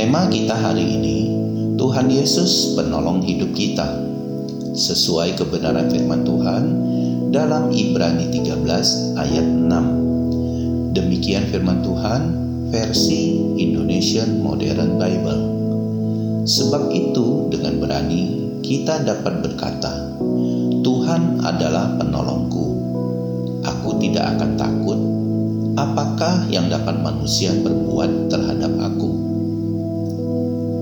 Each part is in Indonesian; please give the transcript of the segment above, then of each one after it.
tema kita hari ini Tuhan Yesus penolong hidup kita sesuai kebenaran firman Tuhan dalam Ibrani 13 ayat 6. Demikian firman Tuhan versi Indonesian Modern Bible. Sebab itu dengan berani kita dapat berkata, "Tuhan adalah penolongku. Aku tidak akan takut. Apakah yang dapat manusia berbuat terhadap aku?"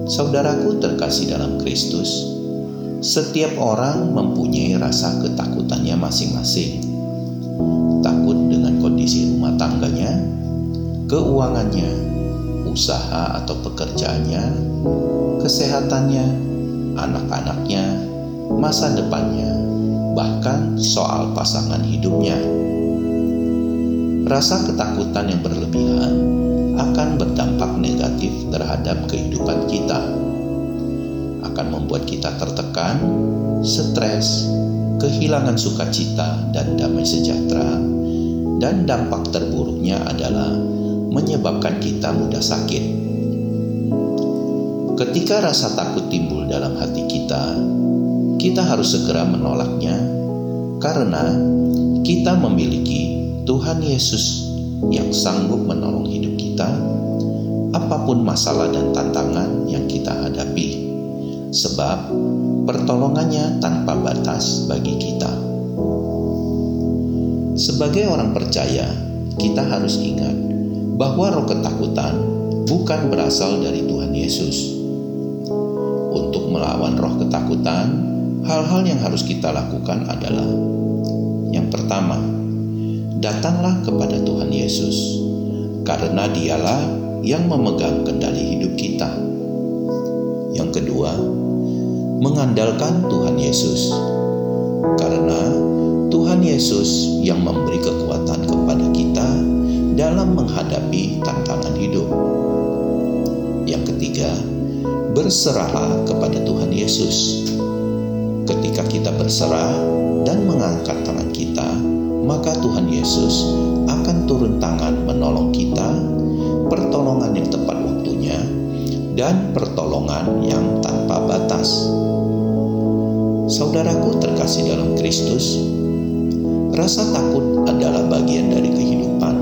Saudaraku terkasih dalam Kristus, setiap orang mempunyai rasa ketakutannya masing-masing. Takut dengan kondisi rumah tangganya, keuangannya, usaha atau pekerjaannya, kesehatannya, anak-anaknya, masa depannya, bahkan soal pasangan hidupnya. Rasa ketakutan yang berlebihan akan berdampak negatif terhadap kehidupan kita. Akan membuat kita tertekan, stres, kehilangan sukacita dan damai sejahtera, dan dampak terburuknya adalah menyebabkan kita mudah sakit. Ketika rasa takut timbul dalam hati kita, kita harus segera menolaknya karena kita memiliki Tuhan Yesus yang sanggup hidup kita apa pun masalah dan tantangan yang kita hadapi. Sebab pertolongannya tanpa batas bagi kita. Sebagai orang percaya, kita harus ingat bahwa roh ketakutan bukan berasal dari Tuhan Yesus untuk melawan roh ketakutan, hal-hal yang harus kita lakukan adalah yang pertama, datanglah kepada Tuhan Yesus, karena Dialah yang memegang kendali hidup kita. Yang kedua, mengandalkan Tuhan Yesus, karena Tuhan Yesus yang memberi kekuatan kepada kita dalam menghadapi tantangan hidup. Yang ketiga, berserahlah kepada Tuhan Yesus. Ketika kita berserah dan mengangkat tangan kita, maka Tuhan Yesus akan turun tangan menolong kita, pertolongan yang tepat waktunya, dan pertolongan yang tanpa batas. Saudaraku terkasih dalam Kristus, rasa takut adalah bagian dari kehidupan.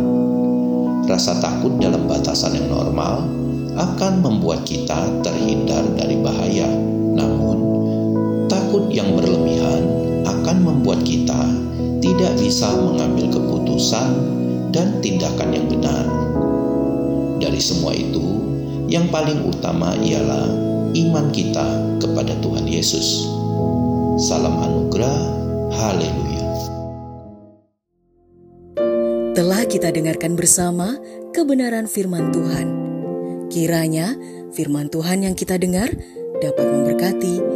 Rasa takut dalam batasan yang normal akan membuat kita terhindar dari bahaya. Namun, takut yang berlebihan akan membuat kita tidak bisa mengambil keputusan dan tindakan yang benar. Dari semua itu, yang paling utama ialah iman kita kepada Tuhan Yesus. Salam anugerah, haleluya. Telah kita dengarkan bersama kebenaran firman Tuhan. Kiranya firman Tuhan yang kita dengar dapat memberkati,